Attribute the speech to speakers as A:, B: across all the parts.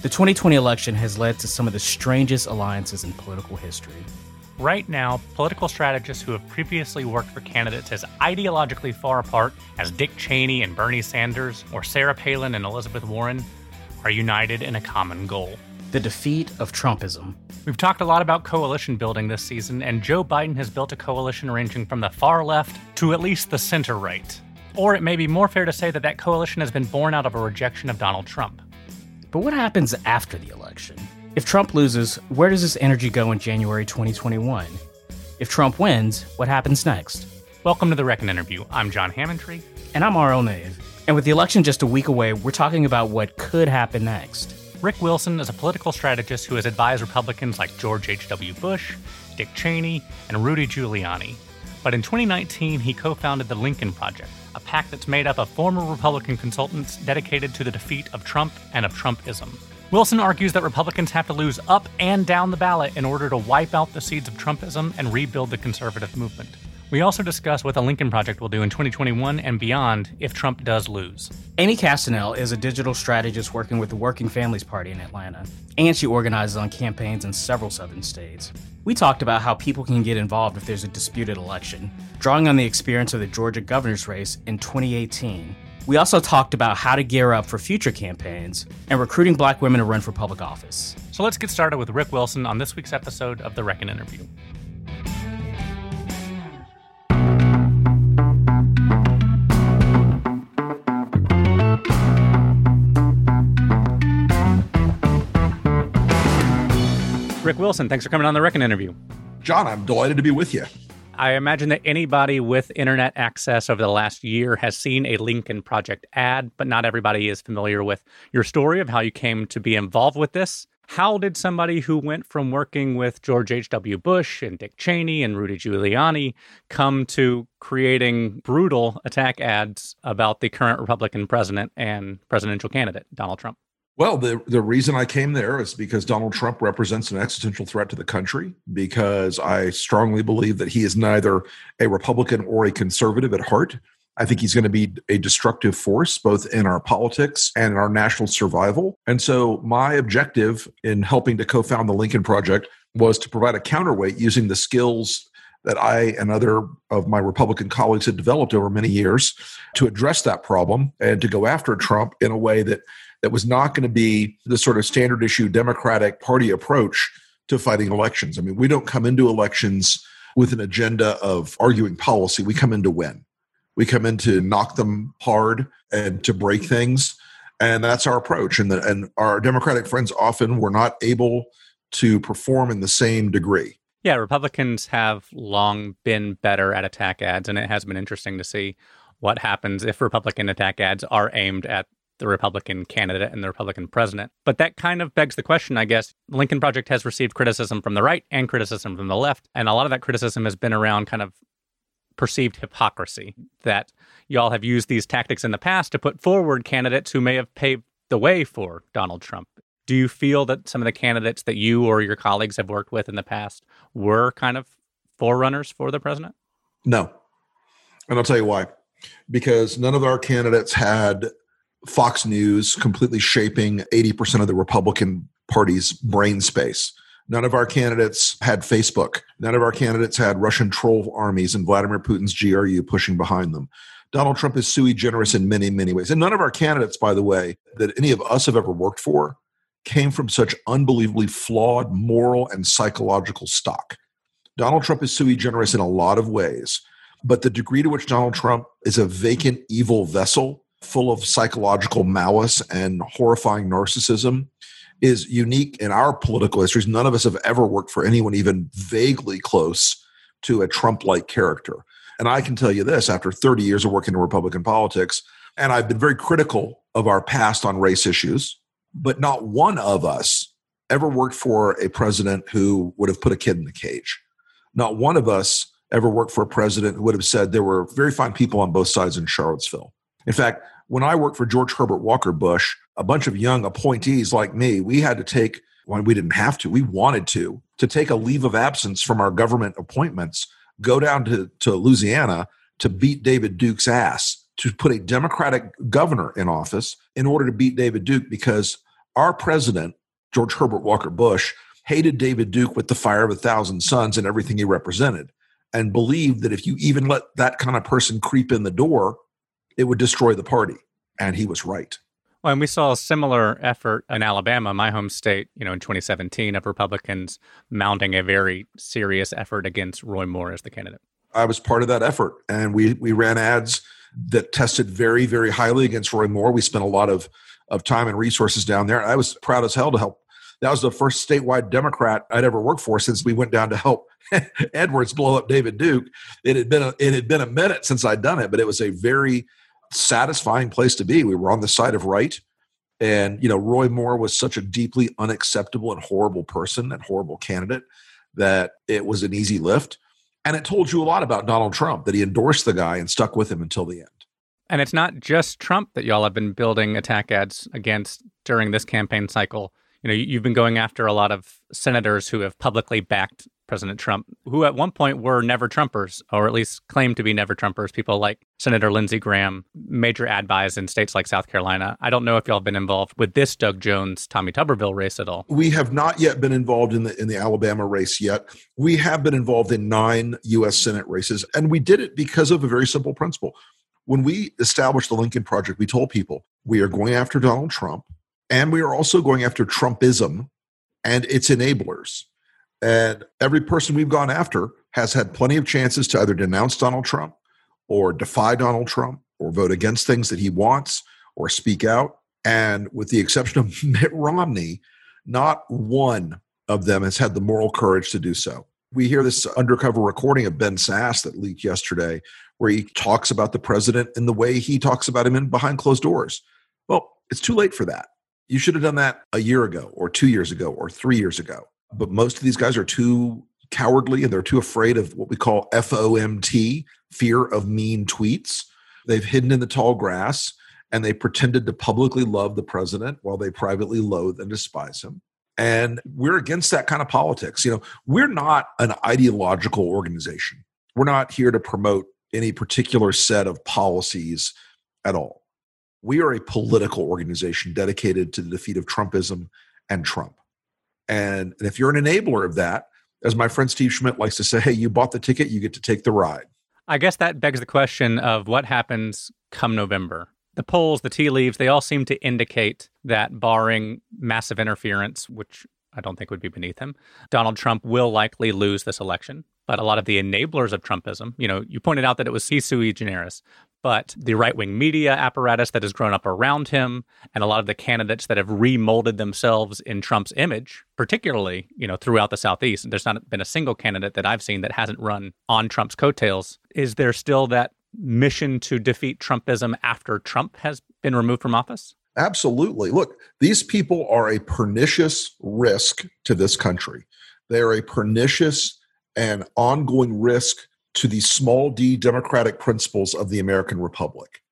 A: The 2020 election has led to some of the strangest alliances in political history.
B: Right now, political strategists who have previously worked for candidates as ideologically far apart as Dick Cheney and Bernie Sanders or Sarah Palin and Elizabeth Warren are united in a common goal
A: the defeat of Trumpism.
B: We've talked a lot about coalition building this season, and Joe Biden has built a coalition ranging from the far left to at least the center right. Or it may be more fair to say that that coalition has been born out of a rejection of Donald Trump.
A: But what happens after the election? If Trump loses, where does this energy go in January 2021? If Trump wins, what happens next?
B: Welcome to the Reckon interview. I'm John Hammontree.
A: And I'm R.L. Nave. And with the election just a week away, we're talking about what could happen next.
B: Rick Wilson is a political strategist who has advised Republicans like George H.W. Bush, Dick Cheney, and Rudy Giuliani. But in 2019, he co founded the Lincoln Project, a PAC that's made up of former Republican consultants dedicated to the defeat of Trump and of Trumpism. Wilson argues that Republicans have to lose up and down the ballot in order to wipe out the seeds of Trumpism and rebuild the conservative movement. We also discuss what the Lincoln Project will do in 2021 and beyond if Trump does lose.
A: Amy Castanel is a digital strategist working with the Working Families Party in Atlanta, and she organizes on campaigns in several southern states. We talked about how people can get involved if there's a disputed election, drawing on the experience of the Georgia governor's race in 2018. We also talked about how to gear up for future campaigns and recruiting black women to run for public office.
B: So let's get started with Rick Wilson on this week's episode of The Reckon Interview. Rick Wilson, thanks for coming on the Reckon interview.
C: John, I'm delighted to be with you.
B: I imagine that anybody with internet access over the last year has seen a Lincoln Project ad, but not everybody is familiar with your story of how you came to be involved with this. How did somebody who went from working with George H.W. Bush and Dick Cheney and Rudy Giuliani come to creating brutal attack ads about the current Republican president and presidential candidate, Donald Trump?
C: Well, the, the reason I came there is because Donald Trump represents an existential threat to the country, because I strongly believe that he is neither a Republican or a conservative at heart. I think he's going to be a destructive force both in our politics and in our national survival. And so, my objective in helping to co found the Lincoln Project was to provide a counterweight using the skills that I and other of my Republican colleagues had developed over many years to address that problem and to go after Trump in a way that that was not going to be the sort of standard issue Democratic Party approach to fighting elections. I mean, we don't come into elections with an agenda of arguing policy. We come in to win. We come in to knock them hard and to break things. And that's our approach. And, the, and our Democratic friends often were not able to perform in the same degree.
B: Yeah, Republicans have long been better at attack ads, and it has been interesting to see what happens if Republican attack ads are aimed at the Republican candidate and the Republican president. But that kind of begs the question, I guess. Lincoln Project has received criticism from the right and criticism from the left. And a lot of that criticism has been around kind of perceived hypocrisy that y'all have used these tactics in the past to put forward candidates who may have paved the way for Donald Trump. Do you feel that some of the candidates that you or your colleagues have worked with in the past were kind of forerunners for the president?
C: No. And I'll tell you why. Because none of our candidates had Fox News completely shaping 80% of the Republican Party's brain space. None of our candidates had Facebook. None of our candidates had Russian troll armies and Vladimir Putin's GRU pushing behind them. Donald Trump is sui generis in many, many ways. And none of our candidates, by the way, that any of us have ever worked for came from such unbelievably flawed moral and psychological stock. Donald Trump is sui generis in a lot of ways, but the degree to which Donald Trump is a vacant, evil vessel full of psychological malice and horrifying narcissism is unique in our political histories. None of us have ever worked for anyone even vaguely close to a Trump like character. And I can tell you this after 30 years of working in Republican politics, and I've been very critical of our past on race issues, but not one of us ever worked for a president who would have put a kid in the cage. Not one of us ever worked for a president who would have said there were very fine people on both sides in Charlottesville. In fact, when I worked for George Herbert Walker Bush, a bunch of young appointees like me, we had to take, well, we didn't have to, we wanted to, to take a leave of absence from our government appointments, go down to, to Louisiana to beat David Duke's ass, to put a Democratic governor in office in order to beat David Duke because Our president, George Herbert Walker Bush, hated David Duke with the fire of a thousand suns and everything he represented, and believed that if you even let that kind of person creep in the door, it would destroy the party. And he was right.
B: Well, and we saw a similar effort in Alabama, my home state, you know, in 2017 of Republicans mounting a very serious effort against Roy Moore as the candidate.
C: I was part of that effort, and we we ran ads that tested very very highly against Roy Moore. We spent a lot of of time and resources down there. I was proud as hell to help. That was the first statewide Democrat I'd ever worked for since we went down to help Edwards blow up David Duke. It had been a, it had been a minute since I'd done it, but it was a very satisfying place to be. We were on the side of right. And, you know, Roy Moore was such a deeply unacceptable and horrible person and horrible candidate that it was an easy lift. And it told you a lot about Donald Trump that he endorsed the guy and stuck with him until the end.
B: And it's not just Trump that y'all have been building attack ads against during this campaign cycle. You know, you've been going after a lot of senators who have publicly backed President Trump, who at one point were never Trumpers, or at least claimed to be never Trumpers. People like Senator Lindsey Graham, major ad buys in states like South Carolina. I don't know if y'all have been involved with this Doug Jones, Tommy Tuberville race at all.
C: We have not yet been involved in the in the Alabama race yet. We have been involved in nine U.S. Senate races, and we did it because of a very simple principle. When we established the Lincoln Project, we told people we are going after Donald Trump, and we are also going after Trumpism and its enablers. And every person we've gone after has had plenty of chances to either denounce Donald Trump or defy Donald Trump or vote against things that he wants or speak out. And with the exception of Mitt Romney, not one of them has had the moral courage to do so. We hear this undercover recording of Ben Sasse that leaked yesterday, where he talks about the president in the way he talks about him in behind closed doors. Well, it's too late for that. You should have done that a year ago, or two years ago, or three years ago but most of these guys are too cowardly and they're too afraid of what we call FOMT, fear of mean tweets. They've hidden in the tall grass and they pretended to publicly love the president while they privately loathe and despise him. And we're against that kind of politics. You know, we're not an ideological organization. We're not here to promote any particular set of policies at all. We are a political organization dedicated to the defeat of Trumpism and Trump. And, if you're an enabler of that, as my friend Steve Schmidt likes to say, hey, you bought the ticket, you get to take the ride.
B: I guess that begs the question of what happens come November. The polls, the tea leaves, they all seem to indicate that barring massive interference, which I don't think would be beneath him, Donald Trump will likely lose this election. But a lot of the enablers of Trumpism, you know, you pointed out that it was sui generis, but the right wing media apparatus that has grown up around him and a lot of the candidates that have remolded themselves in Trump's image, particularly, you know, throughout the Southeast. There's not been a single candidate that I've seen that hasn't run on Trump's coattails. Is there still that mission to defeat Trumpism after Trump has been removed from office?
C: Absolutely. Look, these people are a pernicious risk to this country. They are a pernicious and ongoing risk to the small d democratic principles of the American Republic.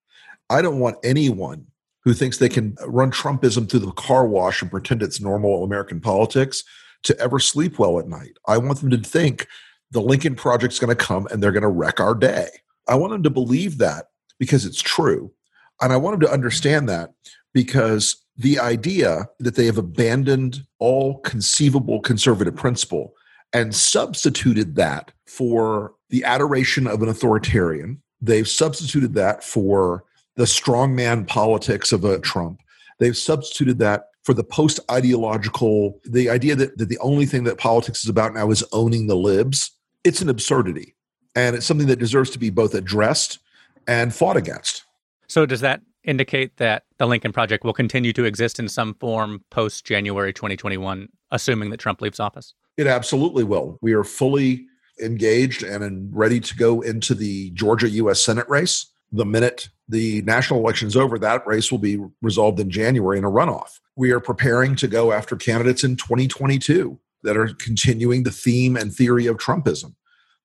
C: I don't want anyone who thinks they can run Trumpism through the car wash and pretend it's normal American politics to ever sleep well at night. I want them to think the Lincoln Project's going to come and they're going to wreck our day. I want them to believe that because it's true. And I want them to understand that because the idea that they have abandoned all conceivable conservative principle and substituted that for the adoration of an authoritarian. They've substituted that for the strongman politics of a Trump. They've substituted that for the post ideological, the idea that, that the only thing that politics is about now is owning the libs. It's an absurdity. And it's something that deserves to be both addressed and fought against.
B: So, does that indicate that the Lincoln Project will continue to exist in some form post January 2021, assuming that Trump leaves office?
C: It absolutely will. We are fully engaged and ready to go into the Georgia U.S. Senate race. The minute the national election is over, that race will be resolved in January in a runoff. We are preparing to go after candidates in 2022 that are continuing the theme and theory of Trumpism.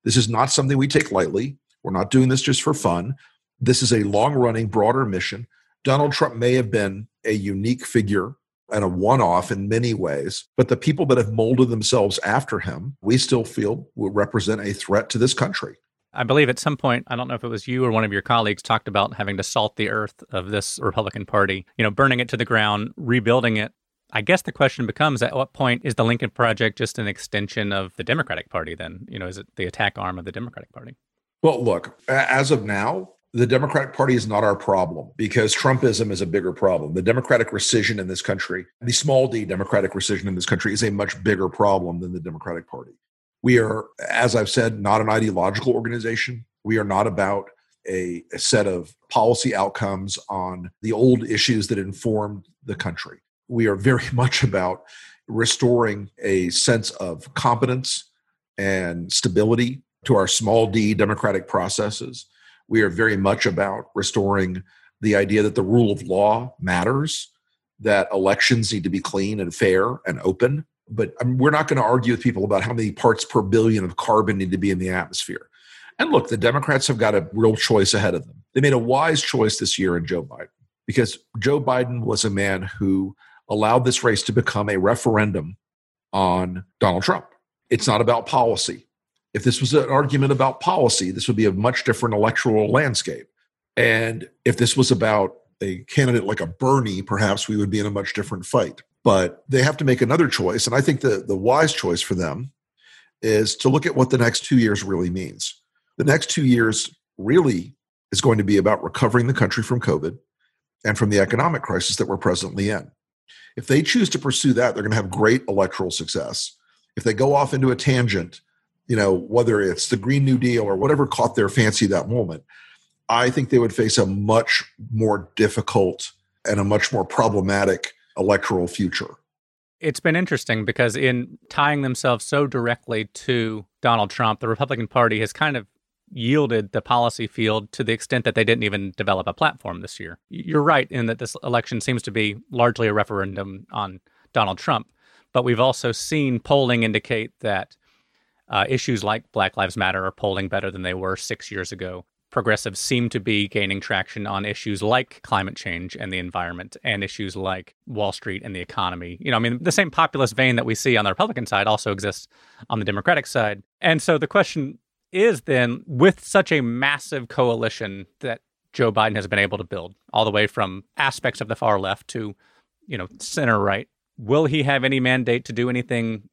C: This is not something we take lightly. We're not doing this just for fun. This is a long running, broader mission. Donald Trump may have been a unique figure and a one off in many ways. But the people that have molded themselves after him, we still feel will represent a threat to this country.
B: I believe at some point, I don't know if it was you or one of your colleagues talked about having to salt the earth of this Republican Party, you know, burning it to the ground, rebuilding it. I guess the question becomes at what point is the Lincoln Project just an extension of the Democratic Party then? You know, is it the attack arm of the Democratic Party?
C: Well, look, as of now, the Democratic Party is not our problem because Trumpism is a bigger problem. The Democratic recession in this country, the small d Democratic recession in this country, is a much bigger problem than the Democratic Party. We are, as I've said, not an ideological organization. We are not about a, a set of policy outcomes on the old issues that informed the country. We are very much about restoring a sense of competence and stability to our small d democratic processes we are very much about restoring the idea that the rule of law matters, that elections need to be clean and fair and open. But um, we're not going to argue with people about how many parts per billion of carbon need to be in the atmosphere. And look, the Democrats have got a real choice ahead of them. They made a wise choice this year in Joe Biden because Joe Biden was a man who allowed this race to become a referendum on Donald Trump. It's not about policy. If this was an argument about policy, this would be a much different electoral landscape. And if this was about a candidate like a Bernie, perhaps we would be in a much different fight. But they have to make another choice. And I think the, the wise choice for them is to look at what the next two years really means. The next two years really is going to be about recovering the country from COVID and from the economic crisis that we're presently in. If they choose to pursue that, they're going to have great electoral success. If they go off into a tangent you know, whether it's the Green New Deal or whatever caught their fancy that moment, I think they would face a much more difficult and a much more problematic electoral future.
B: It's been interesting because in tying themselves so directly to Donald Trump, the Republican Party has kind of yielded the policy field to the extent that they didn't even develop a platform this year. You're right in that this election seems to be largely a referendum on Donald Trump, but we've also seen polling indicate that uh, issues like Black Lives Matter are polling better than they were six years ago. Progressives seem to be gaining traction on issues like climate change and the environment and issues like Wall Street and the economy. You know, I mean, the same populist vein that we see on the Republican side also exists on the Democratic side. And so the question is then with such a massive coalition that Joe Biden has been able to build, all the way from aspects of the far left to, you know, center right, will he have any mandate to do anything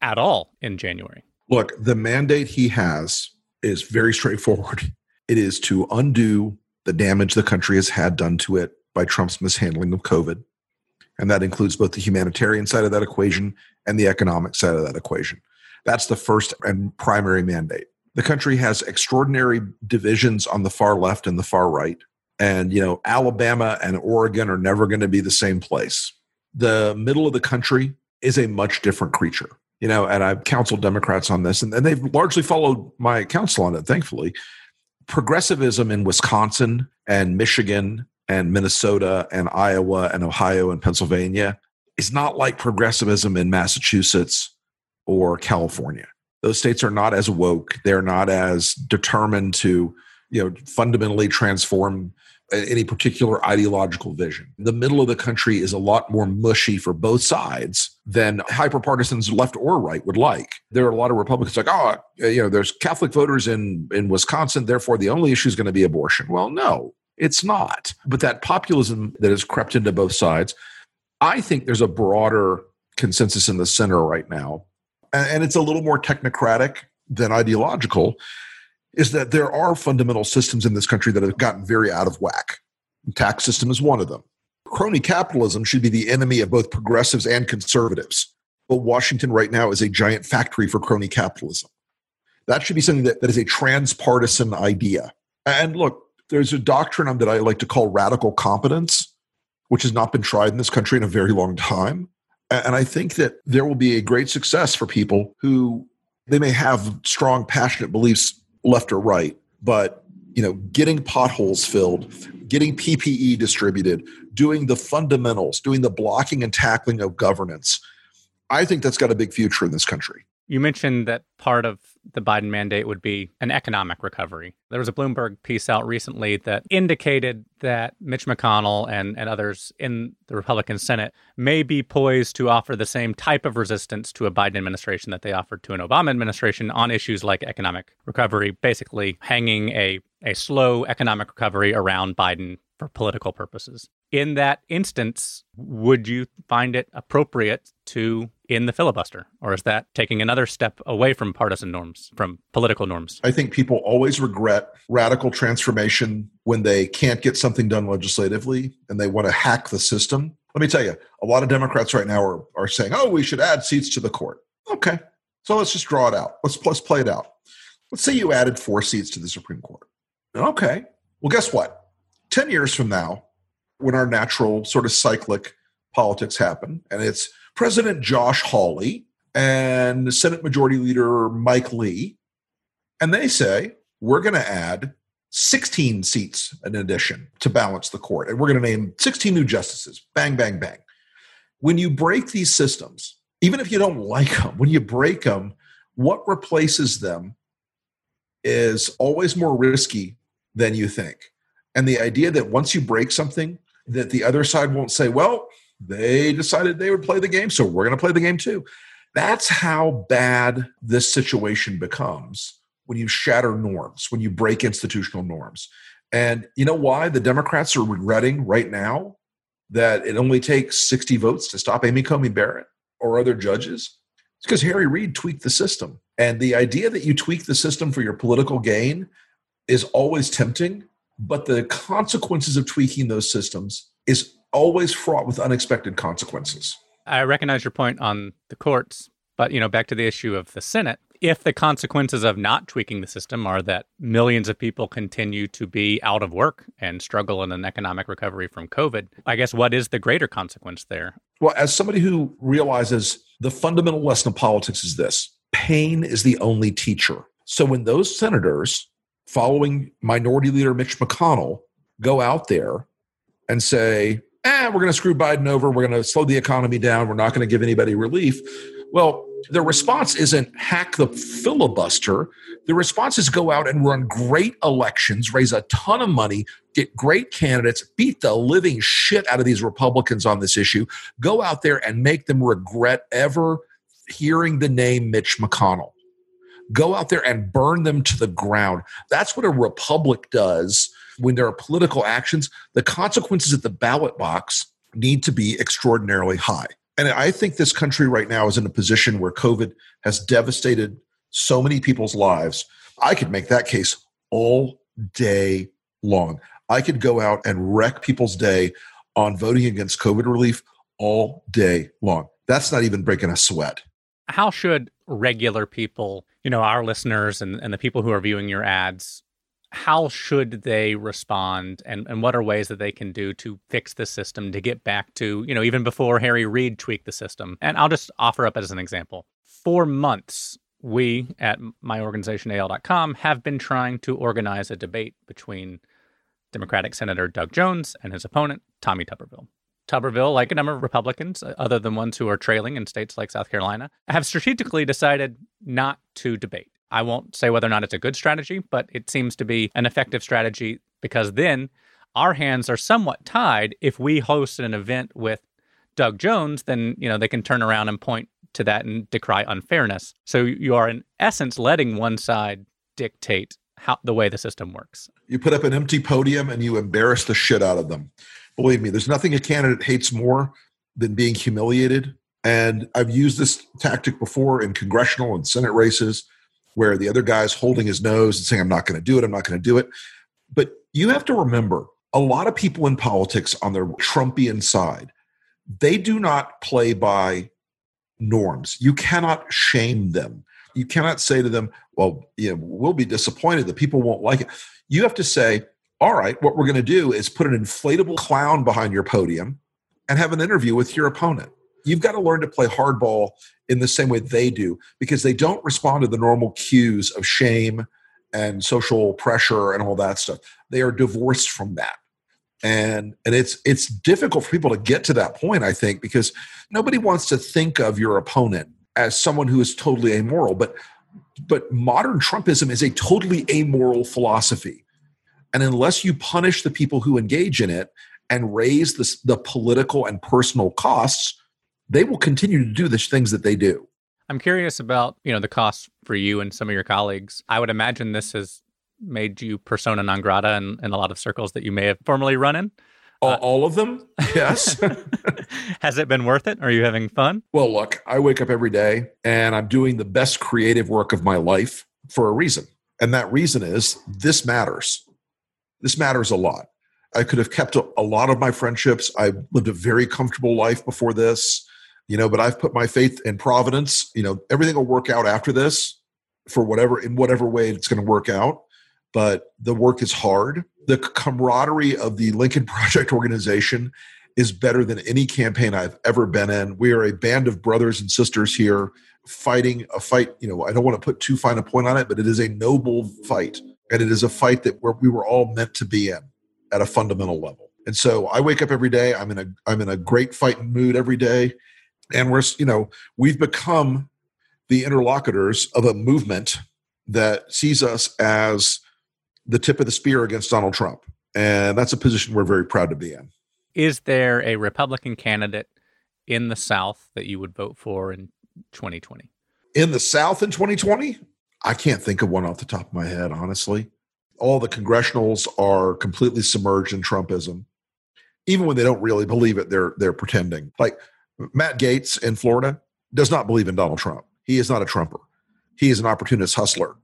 B: at all in January?
C: Look, the mandate he has is very straightforward. It is to undo the damage the country has had done to it by Trump's mishandling of COVID. And that includes both the humanitarian side of that equation and the economic side of that equation. That's the first and primary mandate. The country has extraordinary divisions on the far left and the far right. And, you know, Alabama and Oregon are never going to be the same place. The middle of the country is a much different creature you know, and I've counseled Democrats on this, and, and they've largely followed my counsel on it, thankfully. Progressivism in Wisconsin and Michigan and Minnesota and Iowa and Ohio and Pennsylvania is not like progressivism in Massachusetts or California. Those states are not as woke. They're not as determined to, you know, fundamentally transform any particular ideological vision. The middle of the country is a lot more mushy for both sides than hyperpartisans left or right would like. There are a lot of Republicans like, oh, you know, there's Catholic voters in in Wisconsin, therefore the only issue is going to be abortion. Well, no, it's not. But that populism that has crept into both sides, I think there's a broader consensus in the center right now, and it's a little more technocratic than ideological is that there are fundamental systems in this country that have gotten very out of whack. The tax system is one of them. Crony capitalism should be the enemy of both progressives and conservatives. But Washington right now is a giant factory for crony capitalism. That should be something that, that is a transpartisan idea. And look, there's a doctrine that I like to call radical competence, which has not been tried in this country in a very long time. And I think that there will be a great success for people who they may have strong, passionate beliefs left or right, but you know, getting potholes filled, getting PPE distributed, doing the fundamentals, doing the blocking and tackling of governance. I think that's got a big future in this country.
B: You mentioned that part of the Biden mandate would be an economic recovery. There was a Bloomberg piece out recently that indicated that Mitch McConnell and, and others in the Republican Senate may be poised to offer the same type of resistance to a Biden administration that they offered to an Obama administration on issues like economic recovery, basically hanging a, a slow economic recovery around Biden for political purposes. In that instance, would you find it appropriate to in the filibuster? Or is that taking another step away from partisan norms, from political norms?
C: I think people always regret radical transformation when they can't get something done legislatively and they want to hack the system. Let me tell you, a lot of Democrats right now are, are saying, oh, we should add seats to the court. Okay. So let's just draw it out. Let's, let's play it out. Let's say you added four seats to the Supreme Court. Okay. Well, guess what? 10 years from now, when our natural sort of cyclic politics happen, and it's President Josh Hawley and Senate Majority Leader Mike Lee, and they say, we're going to add 16 seats in addition to balance the court. And we're going to name 16 new justices. Bang, bang, bang. When you break these systems, even if you don't like them, when you break them, what replaces them is always more risky than you think. And the idea that once you break something, that the other side won't say, well, they decided they would play the game, so we're going to play the game too. That's how bad this situation becomes when you shatter norms, when you break institutional norms. And you know why the Democrats are regretting right now that it only takes 60 votes to stop Amy Coney Barrett or other judges? It's because Harry Reid tweaked the system. And the idea that you tweak the system for your political gain is always tempting, but the consequences of tweaking those systems is always fraught with unexpected consequences.
B: I recognize your point on the courts, but you know, back to the issue of the Senate. If the consequences of not tweaking the system are that millions of people continue to be out of work and struggle in an economic recovery from COVID, I guess what is the greater consequence there?
C: Well, as somebody who realizes the fundamental lesson of politics is this pain is the only teacher. So when those senators following Minority Leader Mitch McConnell go out there and say, eh, we're going to screw Biden over. We're going to slow the economy down. We're not going to give anybody relief. Well, the response isn't hack the filibuster. The response is go out and run great elections, raise a ton of money, get great candidates, beat the living shit out of these Republicans on this issue, go out there and make them regret ever hearing the name Mitch McConnell go out there and burn them to the ground. That's what a republic does when there are political actions. The consequences at the ballot box need to be extraordinarily high. And I think this country right now is in a position where COVID has devastated so many people's lives. I could make that case all day long. I could go out and wreck people's day on voting against COVID relief all day long. That's not even breaking a sweat.
B: How should regular people you know, our listeners and, and the people who are viewing your ads, how should they respond and, and what are ways that they can do to fix the system to get back to, you know, even before Harry Reid tweaked the system? And I'll just offer up as an example. For months, we at my organization, AL.com, have been trying to organize a debate between Democratic Senator Doug Jones and his opponent, Tommy Tuberville. Tuberville, like a number of Republicans, uh, other than ones who are trailing in states like South Carolina, have strategically decided not to debate. I won't say whether or not it's a good strategy, but it seems to be an effective strategy because then our hands are somewhat tied. If we host an event with Doug Jones, then you know they can turn around and point to that and decry unfairness. So you are in essence letting one side dictate how the way the system works.
C: You put up an empty podium and you embarrass the shit out of them. Believe me, there's nothing a candidate hates more than being humiliated. And I've used this tactic before in congressional and Senate races where the other guy's holding his nose and saying, I'm not going to do it, I'm not going to do it. But you have to remember a lot of people in politics on the Trumpian side, they do not play by norms. You cannot shame them. You cannot say to them, well, you know, we'll be disappointed that people won't like it. You have to say, all right, what we're going to do is put an inflatable clown behind your podium and have an interview with your opponent. You've got to learn to play hardball in the same way they do because they don't respond to the normal cues of shame and social pressure and all that stuff. They are divorced from that. And and it's it's difficult for people to get to that point I think because nobody wants to think of your opponent as someone who is totally amoral but but modern Trumpism is a totally amoral philosophy and unless you punish the people who engage in it and raise the, the political and personal costs, they will continue to do the things that they do.
B: I'm curious about, you know, the costs for you and some of your colleagues. I would imagine this has made you persona non grata in, in a lot of circles that you may have formerly run in?
C: All, uh, all of them? Yes.
B: Has it been worth it? Are you having fun?
C: Well, look, I wake up every day and I'm doing the best creative work of my life for a reason. And that reason is this matters. This matters a lot. I could have kept a, a lot of my friendships. I lived a very comfortable life before this, you know, but I've put my faith in providence. You know, everything will work out after this for whatever, in whatever way it's going to work out. But the work is hard. The camaraderie of the Lincoln Project organization is better than any campaign I've ever been in. We are a band of brothers and sisters here fighting a fight. You know, I don't want to put too fine a point on it, but it is a noble fight. And it is a fight that we were all meant to be in at a fundamental level. And so I wake up every day. I'm in a I'm in a great fighting mood every day, and we're you know we've become the interlocutors of a movement that sees us as the tip of the spear against Donald Trump, and that's a position we're very proud to be in.
B: Is there a Republican candidate in the South that you would vote for in 2020?
C: In the South in 2020, I can't think of one off the top of my head, honestly all the congressionals are completely submerged in Trumpism. Even when they don't really believe it, they're they're pretending. Like Matt Gaetz in Florida does not believe in Donald Trump. He is not a Trumper. He is an opportunist hustler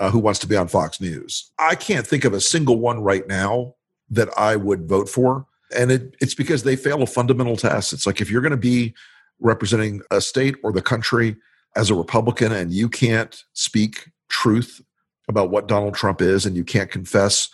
C: uh, who wants to be on Fox News. I can't think of a single one right now that I would vote for, and it, it's because they fail a fundamental test. It's like if you're going to be representing a state or the country as a Republican and you can't speak truth about what Donald Trump is, and you can't confess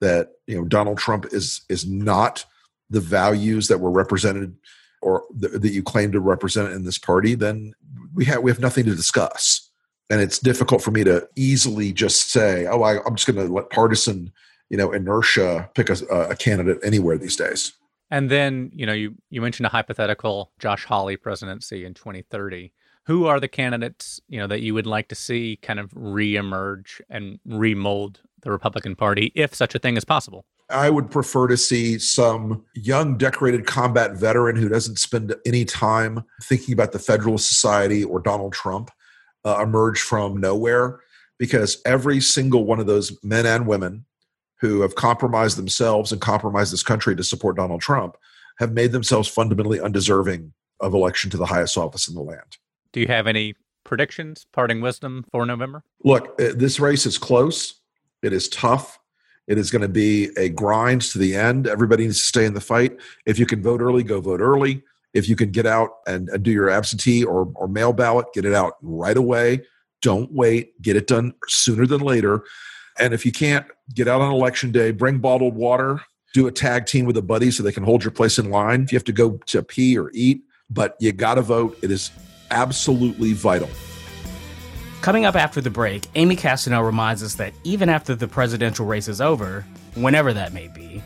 C: that you know Donald Trump is is not the values that were represented or th- that you claim to represent in this party, then we have we have nothing to discuss. And it's difficult for me to easily just say, "Oh, I, am just going to let partisan, you know, inertia pick a, a candidate anywhere these days."
B: And then, you know, you you mentioned a hypothetical Josh Hawley presidency in 2030 who are the candidates you know that you would like to see kind of reemerge and remold the Republican Party if such a thing is possible?
C: I would prefer to see some young, decorated combat veteran who doesn't spend any time thinking about the Federalist Society or Donald Trump uh, emerge from nowhere because every single one of those men and women who have compromised themselves and compromised this country to support Donald Trump have made themselves fundamentally undeserving of election to the highest office in the land.
B: Do you have any predictions, parting wisdom for November?
C: Look, uh, this race is close. It is tough. It is going to be a grind to the end. Everybody needs to stay in the fight. If you can vote early, go vote early. If you can get out and, and do your absentee or, or mail ballot, get it out right away. Don't wait. Get it done sooner than later. And if you can't get out on election day, bring bottled water, do a tag team with a buddy so they can hold your place in line. If you have to go to pee or eat, but you got to vote. It is absolutely vital.
A: Coming up after the break, Amy Castanel reminds us that even after the presidential race is over, whenever that may be,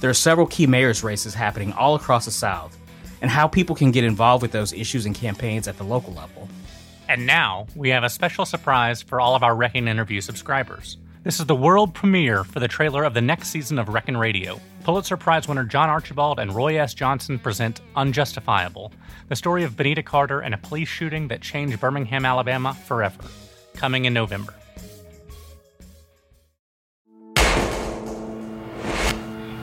A: there are several key mayor's races happening all across the South, and how people can get involved with those issues and campaigns at the local level.
B: And now, we have a special surprise for all of our Reckon Interview subscribers. This is the world premiere for the trailer of the next season of Reckon Radio. Pulitzer Prize winner John Archibald and Roy S. Johnson present Unjustifiable, the story of Bonita Carter and a police shooting that changed Birmingham, Alabama forever. Coming in November.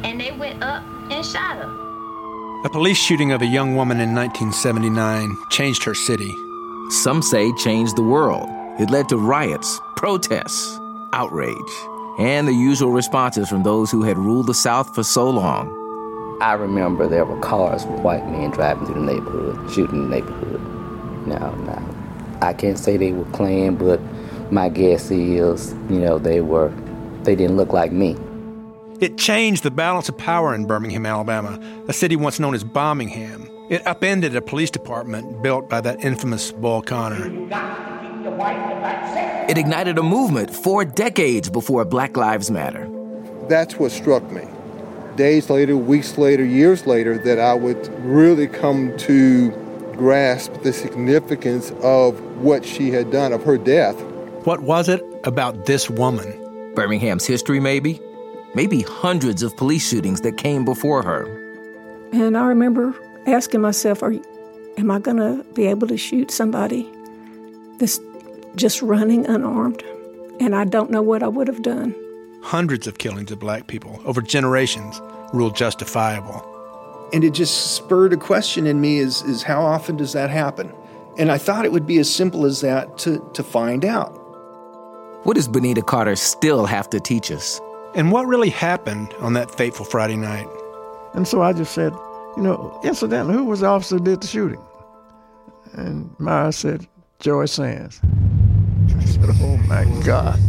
D: And they went up and shot her.
E: A police shooting of a young woman in 1979 changed her city.
F: Some say changed the world. It led to riots, protests outrage, and the usual responses from those who had ruled the South for so long.
G: I remember there were cars with white men driving through the neighborhood, shooting the neighborhood. Now, now, I can't say they were Klan, but my guess is, you know, they were, they didn't look like me.
E: It changed the balance of power in Birmingham, Alabama, a city once known as Bombingham. It upended a police department built by that infamous Bull Connor.
F: It ignited a movement four decades before Black Lives Matter.
H: That's what struck me. Days later, weeks later, years later, that I would really come to grasp the significance of what she had done, of her death.
E: What was it about this woman?
F: Birmingham's history, maybe? Maybe hundreds of police shootings that came before her.
I: And I remember asking myself, Are, Am I going to be able to shoot somebody that's just running unarmed, and I don't know what I would have done.
E: hundreds of killings of black people over generations ruled justifiable.
J: And it just spurred a question in me is, is how often does that happen? And I thought it would be as simple as that to, to find out.
F: What does Bonita Carter still have to teach us?
E: And what really happened on that fateful Friday night?
K: And so I just said, you know, incidentally, who was the officer who did the shooting? And Myers said, Joy Sands. I said, oh my God.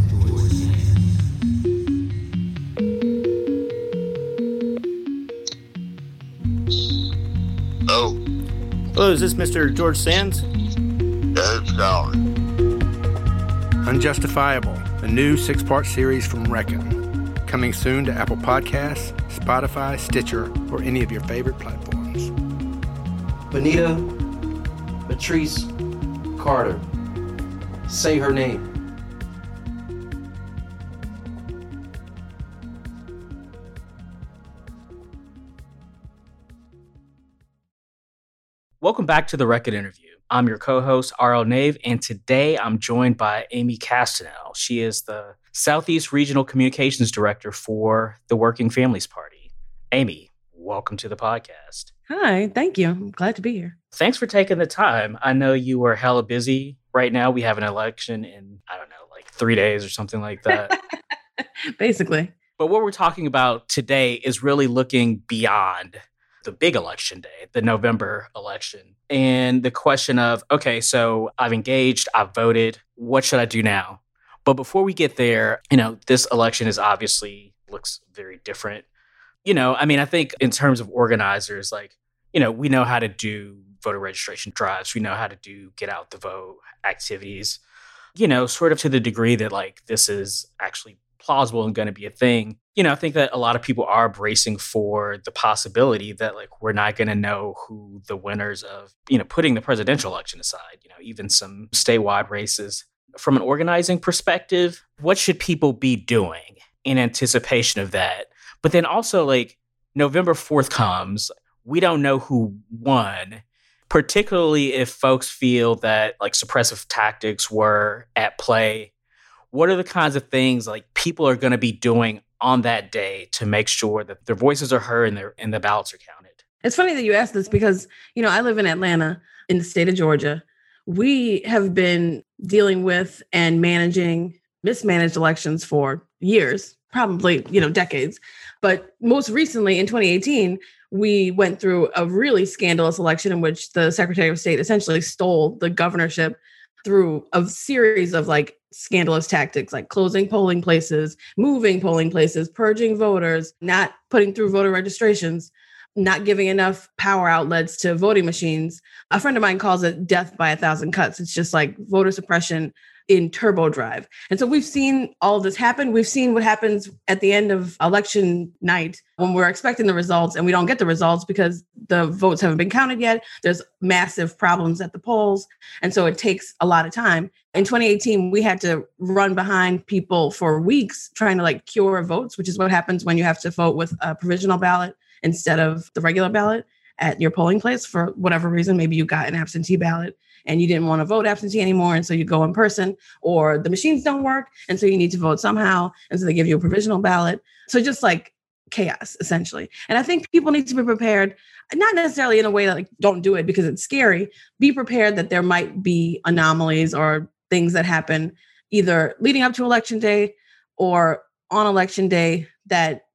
L: Oh.
M: Hello, is this Mr. George Sands?
L: Yeah, it's.
E: Unjustifiable, a new six part series from Reckon. Coming soon to Apple Podcasts, Spotify, Stitcher, or any of your favorite platforms.
N: Bonita Patrice Carter. Say her name.
A: Welcome back to the Reckon Interview. I'm your co host, RL Nave, and today I'm joined by Amy Castanel. She is the Southeast Regional Communications Director for the Working Families Party. Amy, welcome to the podcast.
O: Hi, thank you. I'm glad to be here.
A: Thanks for taking the time. I know you are hella busy right now. We have an election in, I don't know, like three days or something like that.
O: Basically.
A: But what we're talking about today is really looking beyond the big election day, the November election. And the question of, okay, so I've engaged, I've voted, what should I do now? But before we get there, you know, this election is obviously looks very different. You know, I mean, I think in terms of organizers, like, you know, we know how to do voter registration drives, we know how to do get out the vote activities, you know, sort of to the degree that like this is actually plausible and going to be a thing. You know, I think that a lot of people are bracing for the possibility that like we're not going to know who the winners of, you know, putting the presidential election aside, you know, even some statewide races. From an organizing perspective, what should people be doing in anticipation of that? But then also like November 4th comes, we don't know who won particularly if folks feel that like suppressive tactics were at play what are the kinds of things like people are going to be doing on that day to make sure that their voices are heard and their and the ballots are counted?
O: It's funny that you asked this because you know I live in Atlanta in the state of Georgia. We have been dealing with and managing mismanaged elections for years, probably you know decades. But most recently in 2018, we went through a really scandalous election in which the Secretary of State essentially stole the governorship through a series of like scandalous tactics like closing polling places, moving polling places, purging voters, not putting through voter registrations, not giving enough power outlets to voting machines. A friend of mine calls it death by a thousand cuts. It's just like voter suppression in turbo drive. And so we've seen all this happen. We've seen what happens at the end of election night when we're expecting the results and we don't get the results because the votes haven't been counted yet. There's massive problems at the polls. And so it takes a lot of time. In 2018, we had to run behind people for weeks trying to like cure votes, which is what happens when you have to vote with a provisional ballot instead of the regular ballot at your polling place for whatever reason. Maybe you got an absentee ballot and you didn't want to vote absentee anymore. And so you go in person, or the machines don't work. And so you need to vote somehow. And so they give you a provisional ballot. So just like chaos, essentially. And I think people need to be prepared, not necessarily in a way that like don't do it because it's scary. Be prepared that there might be anomalies or things that happen either leading up to election day or on election day that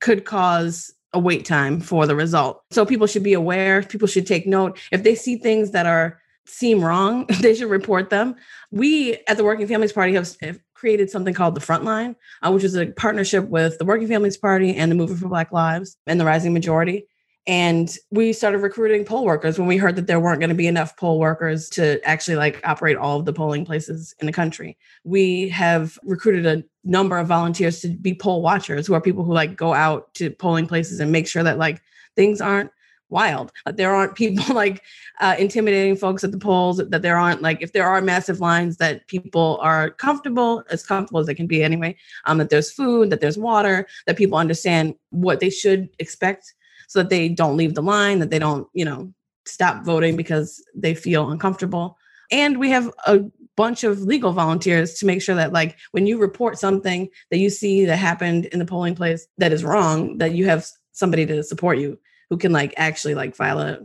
O: could cause a wait time for the result. So people should be aware, people should take note. If they see things that are seem wrong, they should report them. We at the Working Families Party have, created something called the Frontline, uh, which is a partnership with the Working Families Party and the Movement for Black Lives and the Rising Majority. And we started recruiting poll workers when we heard that there weren't going to be enough poll workers to actually like operate all of the polling places in the country. We have recruited a number of volunteers to be poll watchers, who are people who like go out to polling places and make sure that like things aren't wild. That there aren't people like uh, intimidating folks at the polls. That there aren't like if there are massive lines that people are comfortable, as comfortable as they can be anyway. Um, that there's food, that there's water, that people understand what they should expect, so that they don't leave the line, that they don't you know stop voting because they feel uncomfortable. And we have a bunch of legal volunteers to make sure that like when you report something that you see that happened in the polling place that is wrong, that you have somebody to support you who can like actually like file a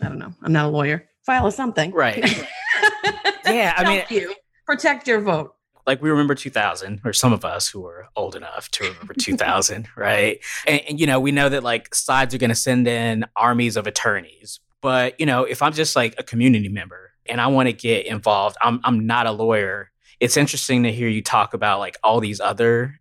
O: I don't know, I'm not a lawyer. File a something.
A: Right. yeah, I mean
O: you protect your vote
A: like we remember 2000 or some of us who are old enough to remember 2000 right and, and, you know we know that like sides are going to send in armies of attorneys but you know if i'm just like a community member and i want to get involved I'm, I'm not a lawyer it's interesting to hear you talk about like all these other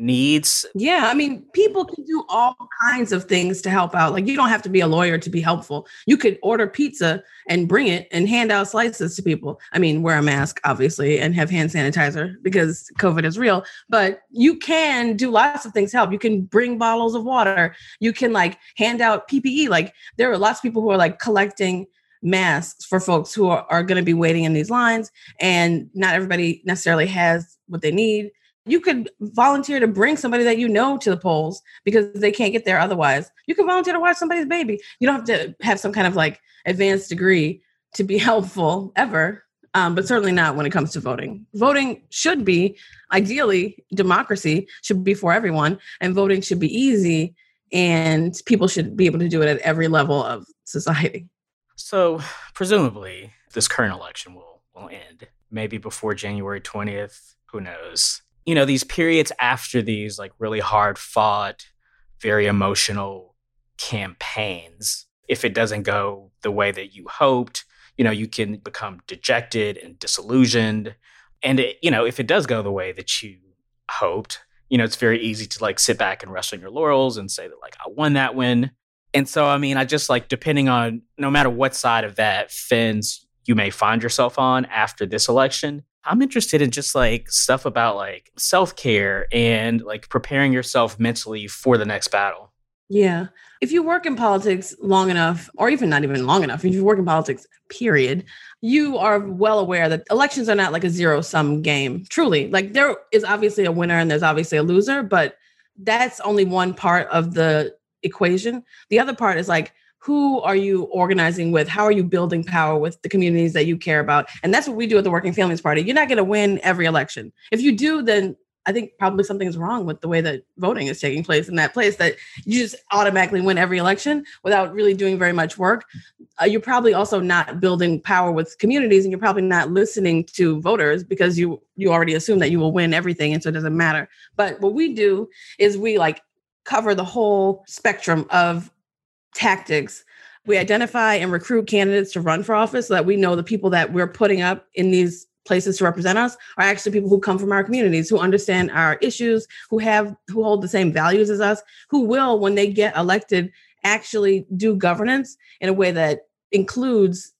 A: needs.
O: Yeah, I mean, people can do all kinds of things to help out. Like you don't have to be a lawyer to be helpful. You could order pizza and bring it and hand out slices to people. I mean, wear a mask obviously and have hand sanitizer because COVID is real, but you can do lots of things to help. You can bring bottles of water. You can like hand out PPE. Like there are lots of people who are like collecting masks for folks who are, are going to be waiting in these lines and not everybody necessarily has what they need you could volunteer to bring somebody that you know to the polls because they can't get there otherwise. You can volunteer to watch somebody's baby. You don't have to have some kind of like advanced degree to be helpful ever, um, but certainly not when it comes to voting. Voting should be, ideally, democracy should be for everyone, and voting should be easy, and people should be able to do it at every level of society.
A: So, presumably, this current election will, will end maybe before January 20th. Who knows? You know, these periods after these like really hard fought, very emotional campaigns, if it doesn't go the way that you hoped, you know, you can become dejected and disillusioned. And it, you know, if it does go the way that you hoped, you know, it's very easy to like sit back and rest on your laurels and say that like I won that win. And so, I mean, I just like depending on no matter what side of that fence you may find yourself on after this election, I'm interested in just like stuff about like self care and like preparing yourself mentally for the next battle.
O: Yeah. If you work in politics long enough, or even not even long enough, if you work in politics, period, you are well aware that elections are not like a zero sum game. Truly, like there is obviously a winner and there's obviously a loser, but that's only one part of the equation. The other part is like, who are you organizing with? How are you building power with the communities that you care about? And that's what we do at the Working Families Party. You're not going to win every election. If you do, then I think probably something is wrong with the way that voting is taking place in that place that you just automatically win every election without really doing very much work. Uh, you're probably also not building power with communities and you're probably not listening to voters because you you already assume that you will win everything and so it doesn't matter. But what we do is we like cover the whole spectrum of tactics. We identify and recruit candidates to run for office so that we know the people that we're putting up in these places to represent us are actually people who come from our communities who understand our issues who have who hold the same values as us who will when they get elected actually do governance in a way that includes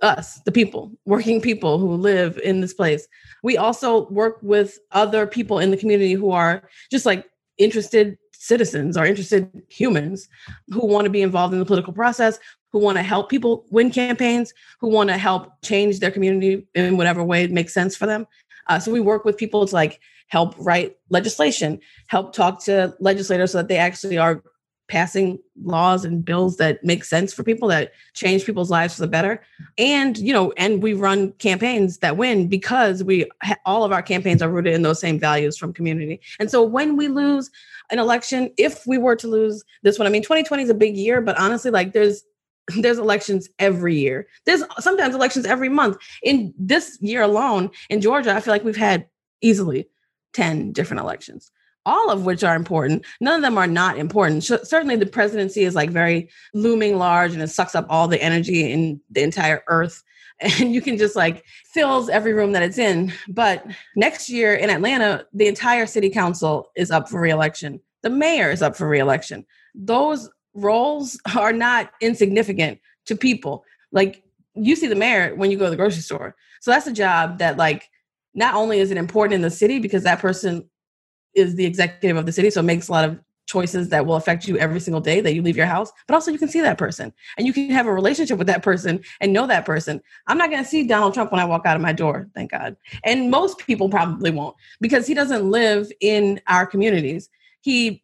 O: us the people working people who live in this place we also work with other people in the community who are just like interested citizens or interested humans who want to be involved in the political process, who want to help people win campaigns, who want to help change their community in whatever way it makes sense for them. Uh, so we work with people to like help write legislation, help talk to legislators so that they actually are passing laws and bills that make sense for people that change people's lives for the better and you know and we run campaigns that win because we all of our campaigns are rooted in those same values from community and so when we lose an election if we were to lose this one i mean 2020 is a big year but honestly like there's there's elections every year there's sometimes elections every month in this year alone in georgia i feel like we've had easily 10 different elections all of which are important. None of them are not important. certainly, the presidency is like very looming large and it sucks up all the energy in the entire earth. And you can just like fills every room that it's in. But next year in Atlanta, the entire city council is up for reelection. The mayor is up for reelection. Those roles are not insignificant to people. Like you see the mayor when you go to the grocery store. So that's a job that like not only is it important in the city because that person is the executive of the city, so it makes a lot of choices that will affect you every single day that you leave your house, but also you can see that person and you can have a relationship with that person and know that person. I'm not going to see Donald Trump when I walk out of my door, thank God. And most people probably won't because he doesn't live in our communities. He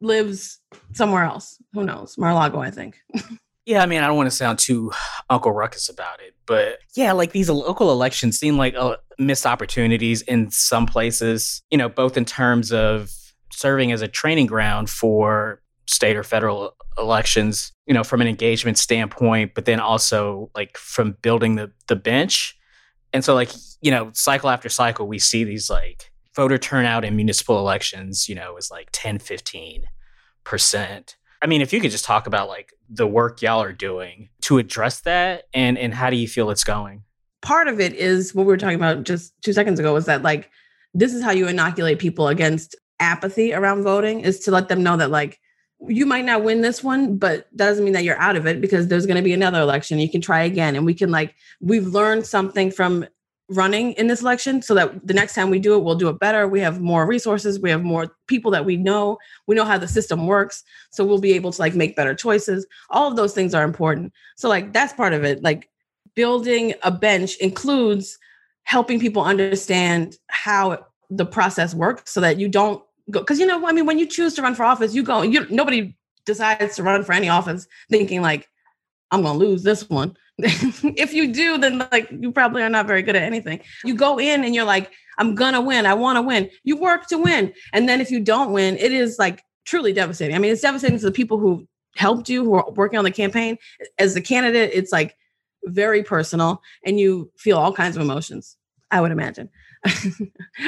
O: lives somewhere else. Who knows? Mar-a-Lago, I think.
A: Yeah, I mean, I don't want to sound too Uncle Ruckus about it, but yeah, like these local elections seem like uh, missed opportunities in some places, you know, both in terms of serving as a training ground for state or federal elections, you know, from an engagement standpoint, but then also like from building the the bench. And so like, you know, cycle after cycle we see these like voter turnout in municipal elections, you know, is like 10, 15%. I mean, if you could just talk about like the work y'all are doing to address that and and how do you feel it's going?
O: Part of it is what we were talking about just 2 seconds ago was that like this is how you inoculate people against apathy around voting is to let them know that like you might not win this one, but that doesn't mean that you're out of it because there's going to be another election. You can try again. And we can, like, we've learned something from running in this election so that the next time we do it, we'll do it better. We have more resources. We have more people that we know. We know how the system works. So we'll be able to, like, make better choices. All of those things are important. So, like, that's part of it. Like, building a bench includes helping people understand how the process works so that you don't go because you know i mean when you choose to run for office you go you nobody decides to run for any office thinking like i'm gonna lose this one. If you do then like you probably are not very good at anything. You go in and you're like i'm gonna win. I want to win. You work to win. And then if you don't win it is like truly devastating. I mean it's devastating to the people who helped you who are working on the campaign. As the candidate it's like very personal and you feel all kinds of emotions i would imagine.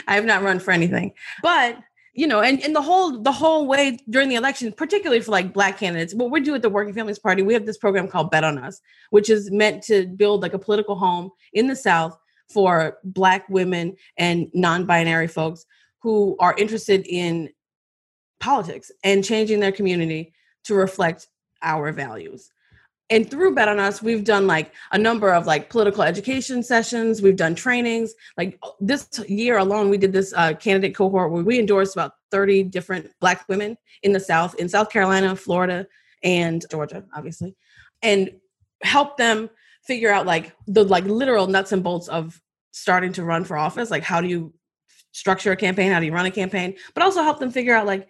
O: I have not run for anything. But you know, and, and the whole the whole way during the election, particularly for like black candidates, what we do at the Working Families Party, we have this program called Bet on Us, which is meant to build like a political home in the South for black women and non-binary folks who are interested in politics and changing their community to reflect our values and through bet on us we've done like a number of like political education sessions. We've done trainings. Like this year alone we did this uh, candidate cohort where we endorsed about 30 different black women in the south in south carolina florida and georgia obviously and help them figure out like the like literal nuts and bolts of starting to run for office. Like how do you structure a campaign? How do you run a campaign? But also help them figure out like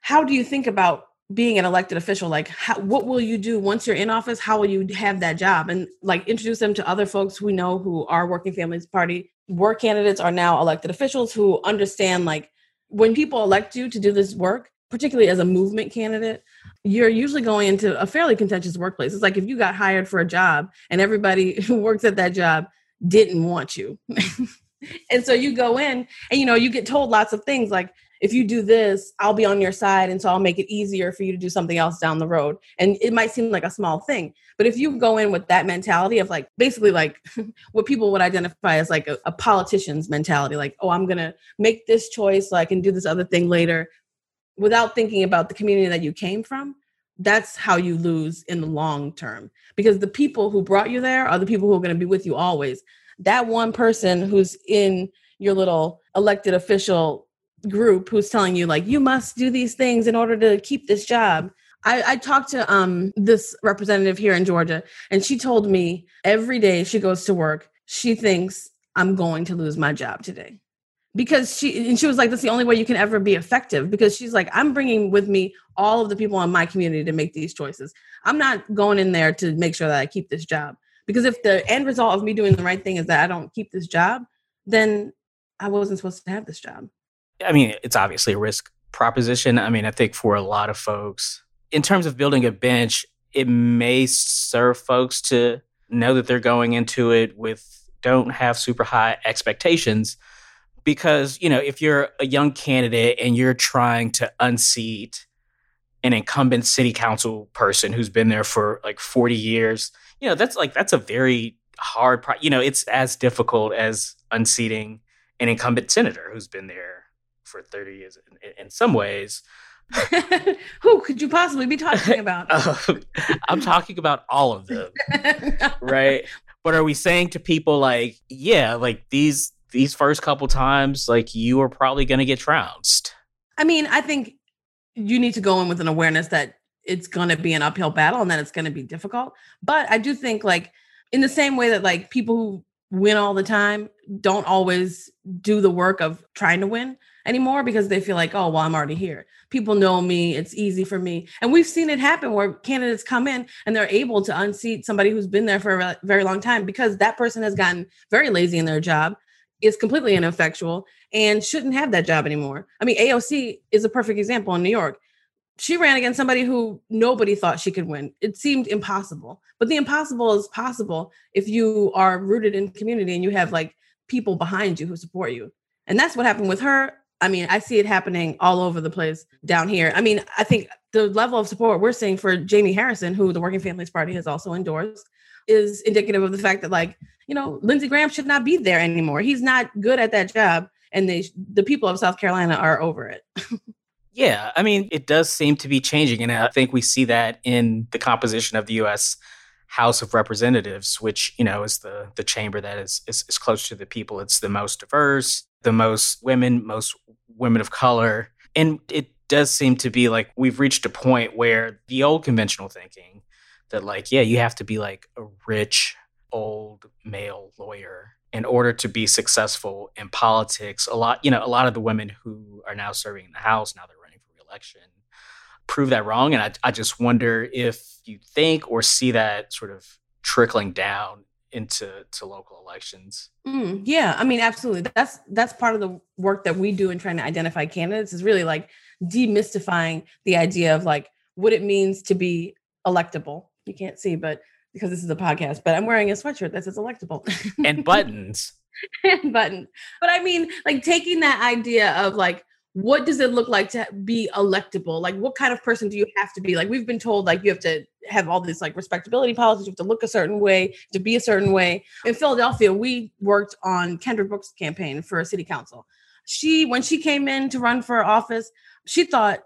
O: how do you think about being an elected official like how, what will you do once you're in office? How will you have that job? And like introduce them to other folks we know who are working families party. Work candidates are now elected officials who understand like when people elect you to do this work particularly as a movement candidate you're usually going into a fairly contentious workplace. It's like if you got hired for a job and everybody who works at that job didn't want you. And so you go in and you know you get told lots of things like if you do this, I'll be on your side. And so I'll make it easier for you to do something else down the road. And it might seem like a small thing, but if you go in with that mentality of like basically like what people would identify as like a, a politician's mentality, like, oh, I'm going to make this choice so I can do this other thing later without thinking about the community that you came from, that's how you lose in the long term because the people who brought you there are the people who are going to be with you always. That one person who's in your little elected official group who's telling you like you must do these things in order to keep this job I, I, talked to um, this representative here in Georgia, and she told me every day she goes to work, she thinks I'm going to lose my job today. Because she, and she was like, that's the only way you can ever be effective. Because she's like, I'm bringing with me all of the people in my community to make these choices. I'm not going in there to make sure that I keep this job. Because if the end result of me doing the right thing is that I don't keep this job, then I wasn't supposed to have this job.
A: I mean, it's obviously a risk proposition. I mean, I think for a lot of folks, in terms of building a bench, it may serve folks to know that they're going into it with don't have super high expectations because you know if you're a young candidate and you're trying to unseat an incumbent city council person who's been there for like 40 years you know that's like that's a very hard pro- you know it's as difficult as unseating an incumbent senator who's been there for 30 years in, in some ways.
O: Who could you possibly be talking about? uh,
A: I'm talking about all of them. right? But are we saying to people like, yeah, like these these first couple times like you are probably going to get trounced?
O: I mean, I think you need to go in with an awareness that it's going to be an uphill battle and that it's going to be difficult. But I do think like in the same way that like people who win all the time don't always do the work of trying to win anymore because they feel like, oh, well, I'm already here. People know me. It's easy for me. And we've seen it happen where candidates come in and they're able to unseat somebody who's been there for a very long time because that person has gotten very lazy in their job, is completely ineffectual, and shouldn't have that job anymore. I mean, AOC is a perfect example in New York. She ran against somebody who nobody thought she could win. It seemed impossible. But the impossible is possible if you are rooted in community and you have like people behind you who support you. And that's what happened with her. I mean, I see it happening all over the place down here. I mean, I think the level of support we're seeing for Jamie Harrison, who the Working Families Party has also endorsed, is indicative of the fact that, like, you know, Lindsey Graham should not be there anymore. He's not good at that job, and they, the people of South Carolina are over it.
A: yeah, I mean, it does seem to be changing, and I think we see that in the composition of the U.S. House of Representatives, which you know is the the chamber that is, is is close to the people. It's the most diverse, the most women, most women of color, and it does seem to be like we've reached a point where the old conventional thinking that like yeah you have to be like a rich old male lawyer in order to be successful in politics a lot you know a lot of the women who are now serving in the house now they're running for reelection prove that wrong and I, I just wonder if you think or see that sort of trickling down into to local elections.
O: Mm, yeah i mean absolutely. That's that's part of the work that we do in trying to identify candidates is really like demystifying the idea of like what it means to be electable. You can't see but because this is a podcast but i'm wearing a sweatshirt that says electable.
A: And buttons.
O: And buttons. But i mean like taking that idea of like what does it look like to be electable? Like, what kind of person do you have to be? Like, we've been told, like, you have to have all these like respectability policies, you have to look a certain way, to be a certain way. In Philadelphia, we worked on Kendra Brooks' campaign for city council. She, when she came in to run for office, she thought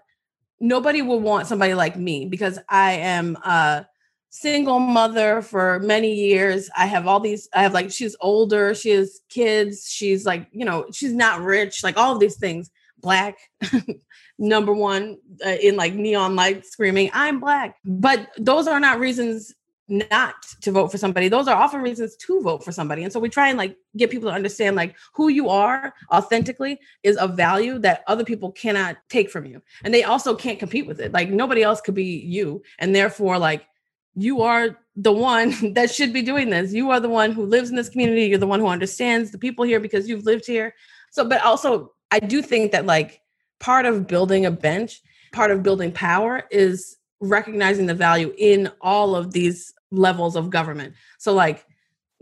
O: nobody will want somebody like me because I am a single mother for many years. I have all these, I have like, she's older, she has kids, she's like, you know, she's not rich, like all of these things black number one uh, in like neon lights screaming i'm black. But those are not reasons not to vote for somebody. Those are often reasons to vote for somebody. And so we try and like get people to understand like who you are authentically is a value that other people cannot take from you. And they also can't compete with it. Like nobody else could be you. And therefore like you are the one that should be doing this. You are the one who lives in this community. You're the one who understands the people here because you've lived here. So but also I do think that like part of building a bench, part of building power is recognizing the value in all of these levels of government. So like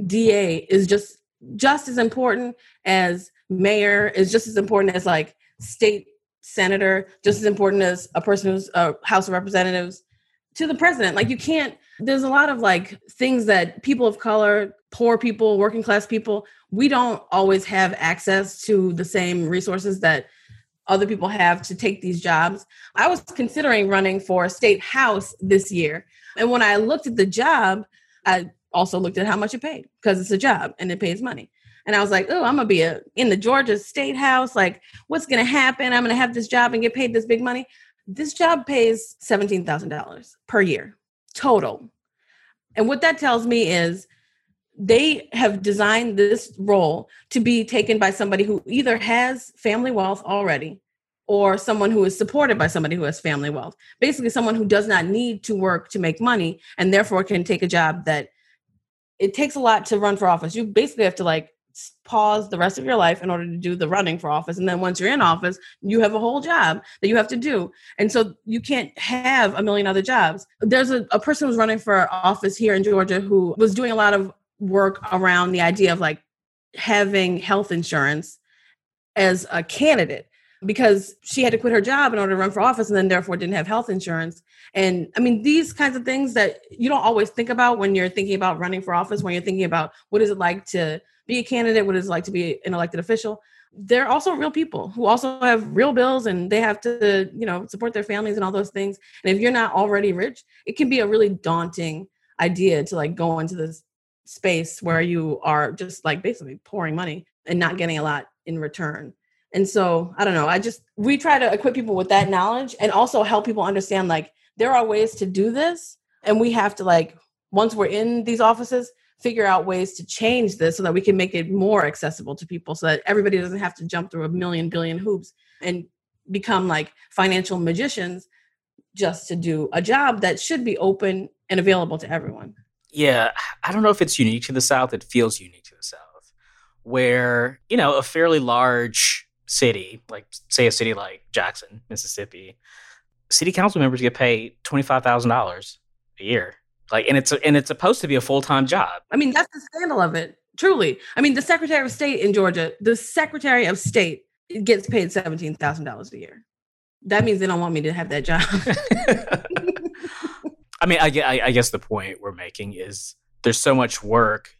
O: DA is just just as important as mayor is just as important as like state senator, just as important as a person who's a House of Representatives to the president. Like you can't there's a lot of like things that people of color, poor people, working class people, we don't always have access to the same resources that other people have to take these jobs. I was considering running for state house this year. And when I looked at the job, I also looked at how much it paid because it's a job and it pays money. And I was like, oh, I'm gonna be a, in the Georgia State House. Like, what's gonna happen? I'm gonna have this job and get paid this big money. This job pays $17,000 per year total. And what that tells me is they have designed this role to be taken by somebody who either has family wealth already or someone who is supported by somebody who has family wealth. Basically, someone who does not need to work to make money and therefore can take a job that it takes a lot to run for office. You basically have to like pause the rest of your life in order to do the running for office. And then once you're in office, you have a whole job that you have to do. And so you can't have a million other jobs. There's a, a person who's running for office here in Georgia who was doing a lot of work around the idea of like having health insurance as a candidate because she had to quit her job in order to run for office and then therefore didn't have health insurance. And I mean, these kinds of things that you don't always think about when you're thinking about running for office, when you're thinking about what is it like to be a candidate, what is it like to be an elected official. They're also real people who also have real bills and they have to, you know, support their families and all those things. And if you're not already rich, it can be a really daunting idea to like go into this space where you are just like basically pouring money and not getting a lot in return. And so, I don't know, I just we try to equip people with that knowledge and also help people understand like there are ways to do this and we have to like once we're in these offices figure out ways to change this so that we can make it more accessible to people so that everybody doesn't have to jump through a million billion hoops and become like financial magicians just to do a job that should be open and available to everyone.
A: Yeah, I don't know if it's unique to the South. It feels unique to the South, where, you know, a fairly large city, like say a city like Jackson, Mississippi, city council members get paid $25,000 a year. Like, and it's, and it's supposed to be a full time job.
O: I mean, that's the scandal of it. Truly. I mean, the Secretary of State in Georgia, the Secretary of State gets paid $17,000 a year. That means they don't want me to have that job.
A: I mean, I, I, I guess the point we're making is there's so much work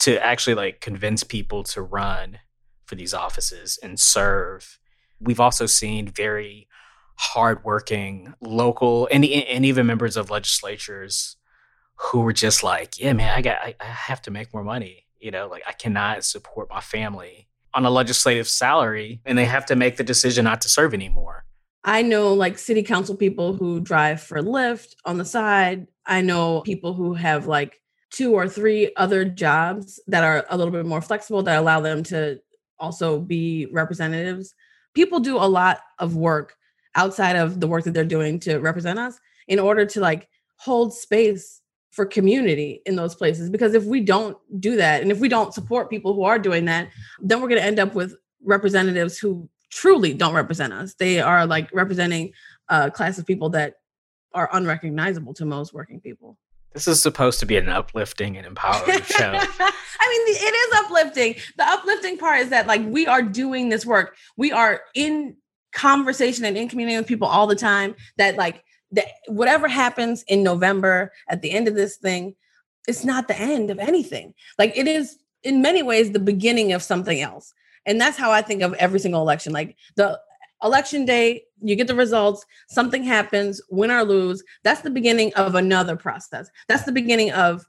A: to actually like convince people to run for these offices and serve. We've also seen very hardworking local and, and even members of legislatures who were just like, yeah, man, I got, I, I have to make more money. You know, like I cannot support my family on a legislative salary and they have to make the decision not to serve anymore.
O: I know like city council people who drive for Lyft on the side. I know people who have like two or three other jobs that are a little bit more flexible that allow them to also be representatives. People do a lot of work outside of the work that they're doing to represent us in order to like hold space for community in those places because if we don't do that and if we don't support people who are doing that then we're going to end up with representatives who truly don't represent us. They are like representing a class of people that are unrecognizable to most working people.
A: This is supposed to be an uplifting and empowering show. I
O: mean, it is uplifting. The uplifting part is that like we are doing this work. We are in conversation and in community with people all the time that like that whatever happens in November at the end of this thing, it's not the end of anything. Like it is in many ways the beginning of something else. And that's how I think of every single election. Like the election day, you get the results, something happens, win or lose. That's the beginning of another process. That's the beginning of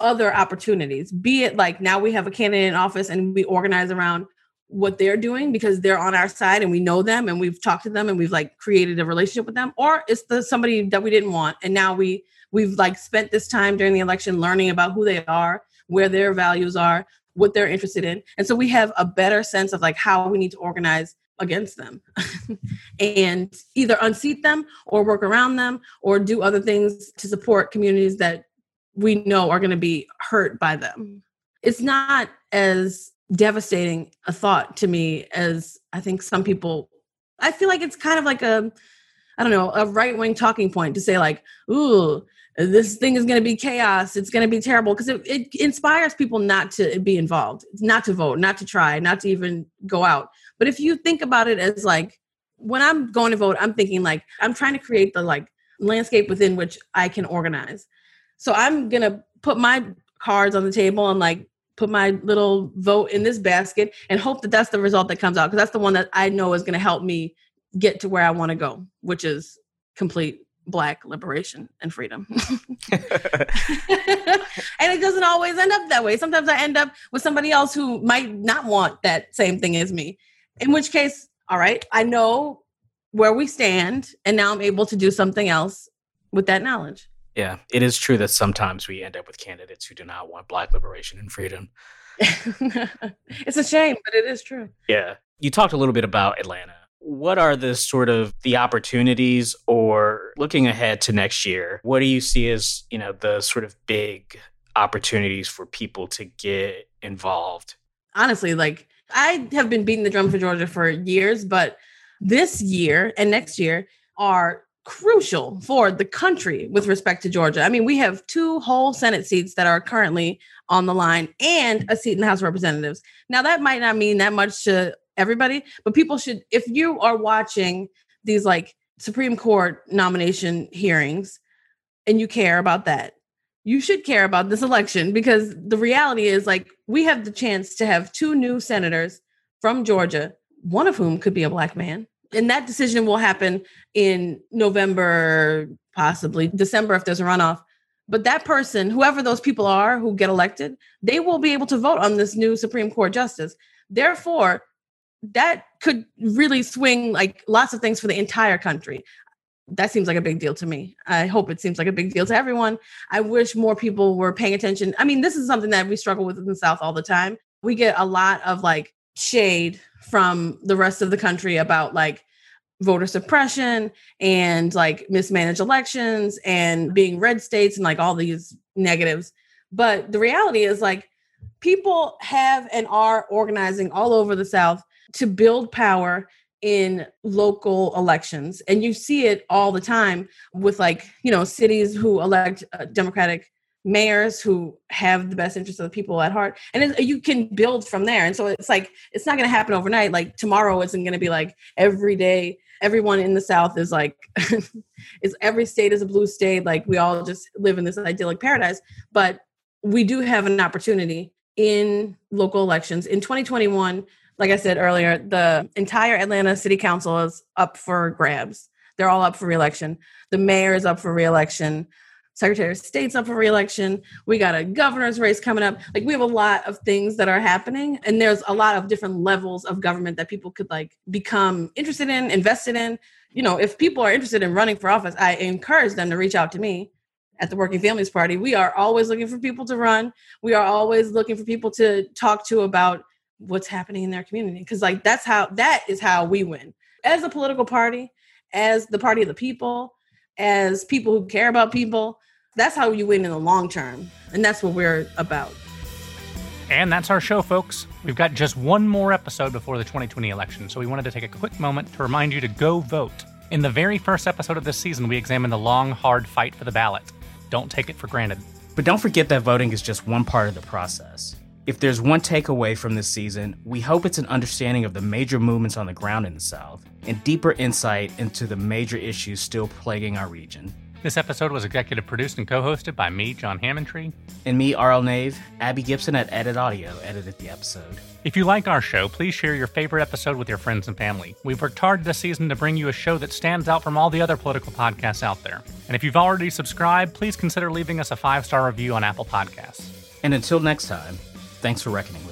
O: other opportunities. Be it like now we have a candidate in office and we organize around what they're doing because they're on our side and we know them and we've talked to them and we've like created a relationship with them or it's the somebody that we didn't want and now we we've like spent this time during the election learning about who they are where their values are what they're interested in. And so we have a better sense of like how we need to organize against them and either unseat them or work around them or do other things to support communities that we know are going to be hurt by them. It's not as devastating a thought to me as I think some people I feel like it's kind of like a I don't know, a right-wing talking point to say like, "Ooh, this thing is going to be chaos. It's going to be terrible. Because it, it inspires people not to be involved not to vote not to try not to even go out. But if you think about it as like when i'm going to vote i'm thinking like i'm trying to create the like landscape within which i can organize. So i'm going to put my cards on the table and like put my little vote in this basket and hope that that's the result that comes out because that's the one that i know is going to help me get to where i want to go which is complete black liberation and freedom. and it doesn't always end up that way. Sometimes I end up with somebody else who might not want that same thing as me. In which case, all right, I know where we stand and now I'm able to do something else with that knowledge.
A: Yeah, it is true that sometimes we end up with candidates who do not want black liberation and freedom.
O: it's a shame, but it is true.
A: Yeah. You talked a little bit about Atlanta what are the sort of the opportunities or looking ahead to next year what do you see as you know the sort of big opportunities for people to get involved
O: honestly like i have been beating the drum for georgia for years but this year and next year are crucial for the country with respect to Georgia. I mean, we have two whole Senate seats that are currently on the line and a seat in the House of Representatives. Now, that might not mean that much to everybody, but people should, if you are watching these like Supreme Court nomination hearings and you care about that, you should care about this election because the reality is like we have the chance to have two new senators from Georgia, one of whom could be a black man. And that decision will happen in November, possibly December if there's a runoff. But that person, whoever those people are who get elected, they will be able to vote on this new Supreme Court justice. Therefore, that could really swing like lots of things for the entire country. that seems like a big deal to me. I hope it seems like a big deal to everyone. I wish more people were paying attention. I mean, this is something that we struggle with in the South all the time. We get a lot of like shade from the rest of the country about like voter suppression and like mismanaged elections and being red states and like all these negatives. But the reality is like people have and are organizing all over the South to build power in local elections. And you see it all the time with like you know cities who elect uh, democratic mayors who have the best interests of the people at heart. And you can build from there. And so it's like it's not going to happen overnight. Like tomorrow isn't going to be like every day everyone in the south is like is every state is a blue state like we all just live in this idyllic paradise but we do have an opportunity in local elections in 2021 like I said earlier, the entire Atlanta City Council is up for grabs. They're all up for reelection. The mayor is up for reelection. Secretary of State's up for reelection. We got a governor's race coming up. Like we have a lot of things that are happening, and there's a lot of different levels of government that people could like become interested in, invested in. You know, if people are interested in running for office, I encourage them to reach out to me at the Working Families Party. We are always looking for people to run. We are always looking for people to talk to about what's happening in their community because like that's how that is how we win as a political party as the party of the people as people who care about people that's how you win in the long term and that's what we're about.
B: And that's our show folks. We've got just one more episode before the 2020 election so we wanted to take a quick moment to remind you to go vote. In the very first episode of this season we examined the long hard fight for the ballot. Don't take it for granted.
A: But don't forget that voting is just one part of the process. If there's one takeaway from this season, we hope it's an understanding of the major movements on the ground in the South and deeper insight into the major issues still plaguing our region.
B: This episode was executive produced and co hosted by me, John Hammontree.
A: And me, R.L. Nave. Abby Gibson at Edit Audio edited the episode.
B: If you like our show, please share your favorite episode with your friends and family. We've worked hard this season to bring you a show that stands out from all the other political podcasts out there. And if you've already subscribed, please consider leaving us a five star review on Apple Podcasts.
A: And until next time, Thanks for reckoning